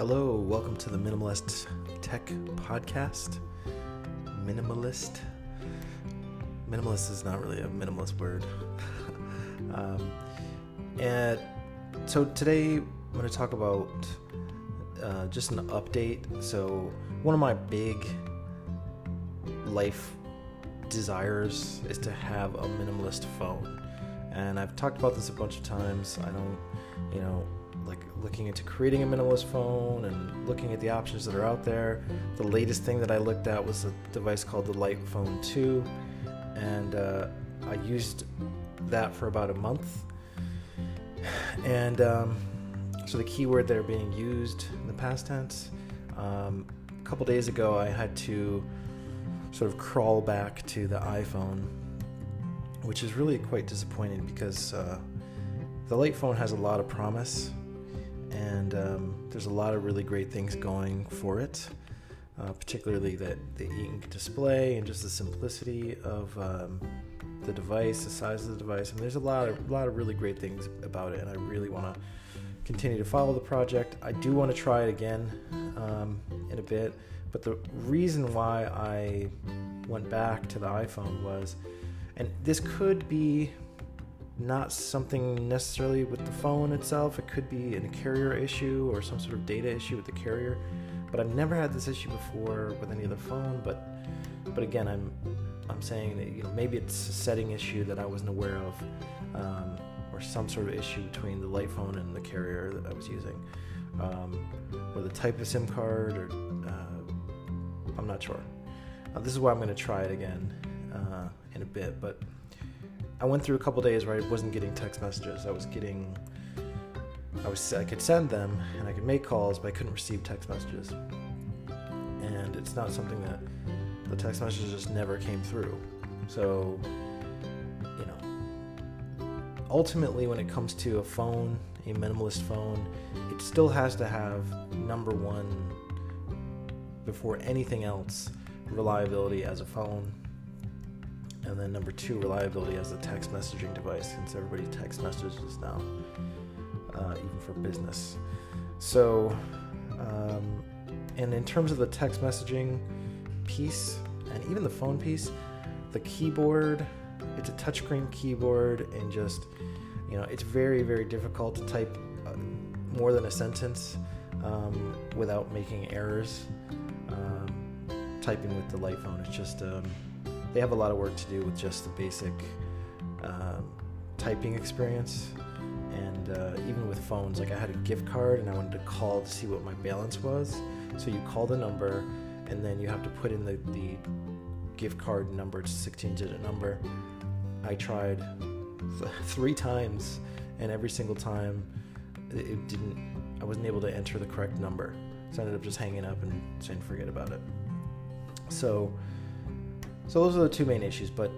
Hello, welcome to the Minimalist Tech Podcast. Minimalist. Minimalist is not really a minimalist word. um, and so today I'm going to talk about uh, just an update. So, one of my big life desires is to have a minimalist phone. And I've talked about this a bunch of times. I don't, you know, like looking into creating a minimalist phone and looking at the options that are out there. The latest thing that I looked at was a device called the Light Phone 2, and uh, I used that for about a month. And um, so the keyword that are being used in the past tense. Um, a couple days ago, I had to sort of crawl back to the iPhone, which is really quite disappointing because uh, the Light phone has a lot of promise and um, there's a lot of really great things going for it. Uh, particularly that the ink display and just the simplicity of um, the device, the size of the device. I mean, there's a lot of a lot of really great things about it, and I really want to continue to follow the project. I do want to try it again um, in a bit, but the reason why I went back to the iPhone was, and this could be not something necessarily with the phone itself. It could be a carrier issue or some sort of data issue with the carrier. But I've never had this issue before with any other phone. But but again, I'm I'm saying that you know maybe it's a setting issue that I wasn't aware of, um, or some sort of issue between the light phone and the carrier that I was using, um, or the type of SIM card, or uh, I'm not sure. Uh, this is why I'm going to try it again uh, in a bit, but. I went through a couple days where I wasn't getting text messages. I was getting, I was I could send them and I could make calls, but I couldn't receive text messages. And it's not something that the text messages just never came through. So, you know, ultimately, when it comes to a phone, a minimalist phone, it still has to have number one before anything else reliability as a phone and then number two, reliability as a text messaging device, since everybody text messages now, uh, even for business. So, um, and in terms of the text messaging piece and even the phone piece, the keyboard, it's a touchscreen keyboard, and just, you know, it's very, very difficult to type uh, more than a sentence um, without making errors. Um, typing with the light phone, it's just, um, they have a lot of work to do with just the basic um, typing experience. And uh, even with phones, like I had a gift card and I wanted to call to see what my balance was. So you call the number and then you have to put in the, the gift card number, it's a 16 digit number. I tried th- three times and every single time it didn't, I wasn't able to enter the correct number. So I ended up just hanging up and saying forget about it. So, so those are the two main issues. But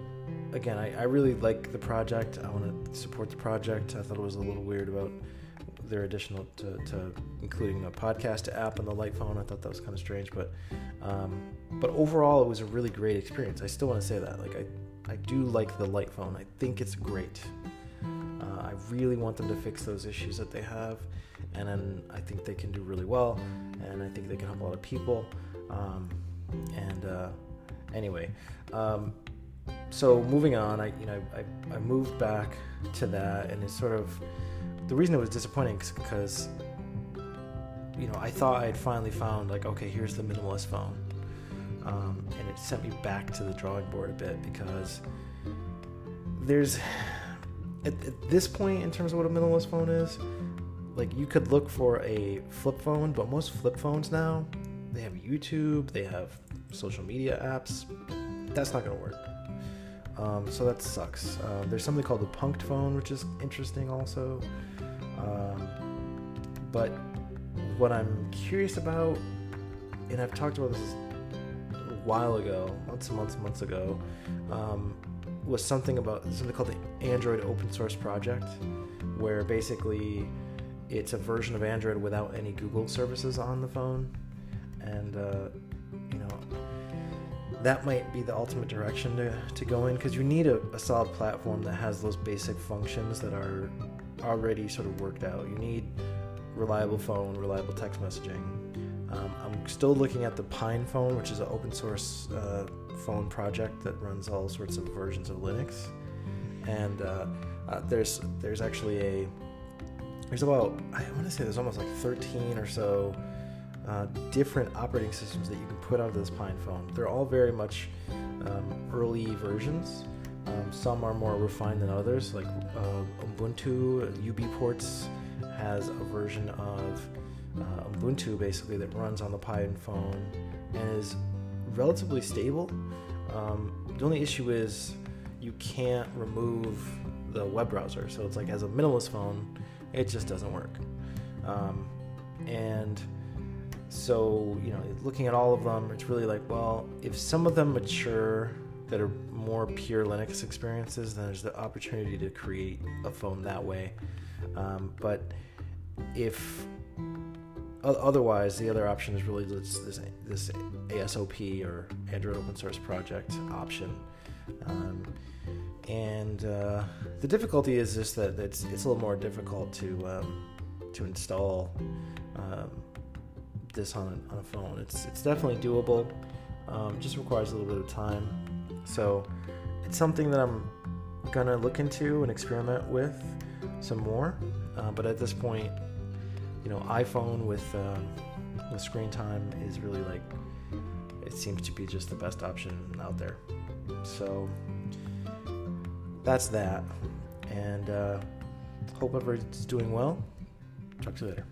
again, I, I really like the project. I want to support the project. I thought it was a little weird about their additional to, to including a podcast app on the light phone. I thought that was kind of strange, but um, but overall, it was a really great experience. I still want to say that. Like I I do like the light phone. I think it's great. Uh, I really want them to fix those issues that they have, and then I think they can do really well, and I think they can help a lot of people. Um, and uh, anyway, um, so moving on, I you know I, I moved back to that, and it's sort of the reason it was disappointing is because you know I thought I had finally found like okay here's the minimalist phone, um, and it sent me back to the drawing board a bit because there's at, at this point in terms of what a minimalist phone is like you could look for a flip phone but most flip phones now they have youtube they have social media apps that's not going to work. Um, so that sucks. Uh, there's something called the Punkt phone, which is interesting also. Um, but what I'm curious about, and I've talked about this a while ago, months and months and months ago, um, was something about something called the Android Open Source Project, where basically it's a version of Android without any Google services on the phone, and uh, that might be the ultimate direction to, to go in because you need a, a solid platform that has those basic functions that are already sort of worked out. You need reliable phone, reliable text messaging. Um, I'm still looking at the Pine phone, which is an open source uh, phone project that runs all sorts of versions of Linux. And uh, uh, there's there's actually a there's about I want to say there's almost like 13 or so uh, different operating systems that you can put onto this Pine phone. They're all very much um, early versions. Um, some are more refined than others, like uh, Ubuntu UBports has a version of uh, Ubuntu basically that runs on the Pine phone and is relatively stable. Um, the only issue is you can't remove the web browser, so it's like as a minimalist phone, it just doesn't work. Um, and so you know, looking at all of them, it's really like, well, if some of them mature that are more pure Linux experiences, then there's the opportunity to create a phone that way. Um, but if otherwise, the other option is really this, this, this ASOP or Android Open Source Project option. Um, and uh, the difficulty is just that it's, it's a little more difficult to um, to install um, this on a, on a phone. It's it's definitely doable. Um, just requires a little bit of time. So it's something that I'm gonna look into and experiment with some more. Uh, but at this point, you know, iPhone with uh, with screen time is really like it seems to be just the best option out there. So that's that, and uh, hope everyone's doing well. Talk to you later.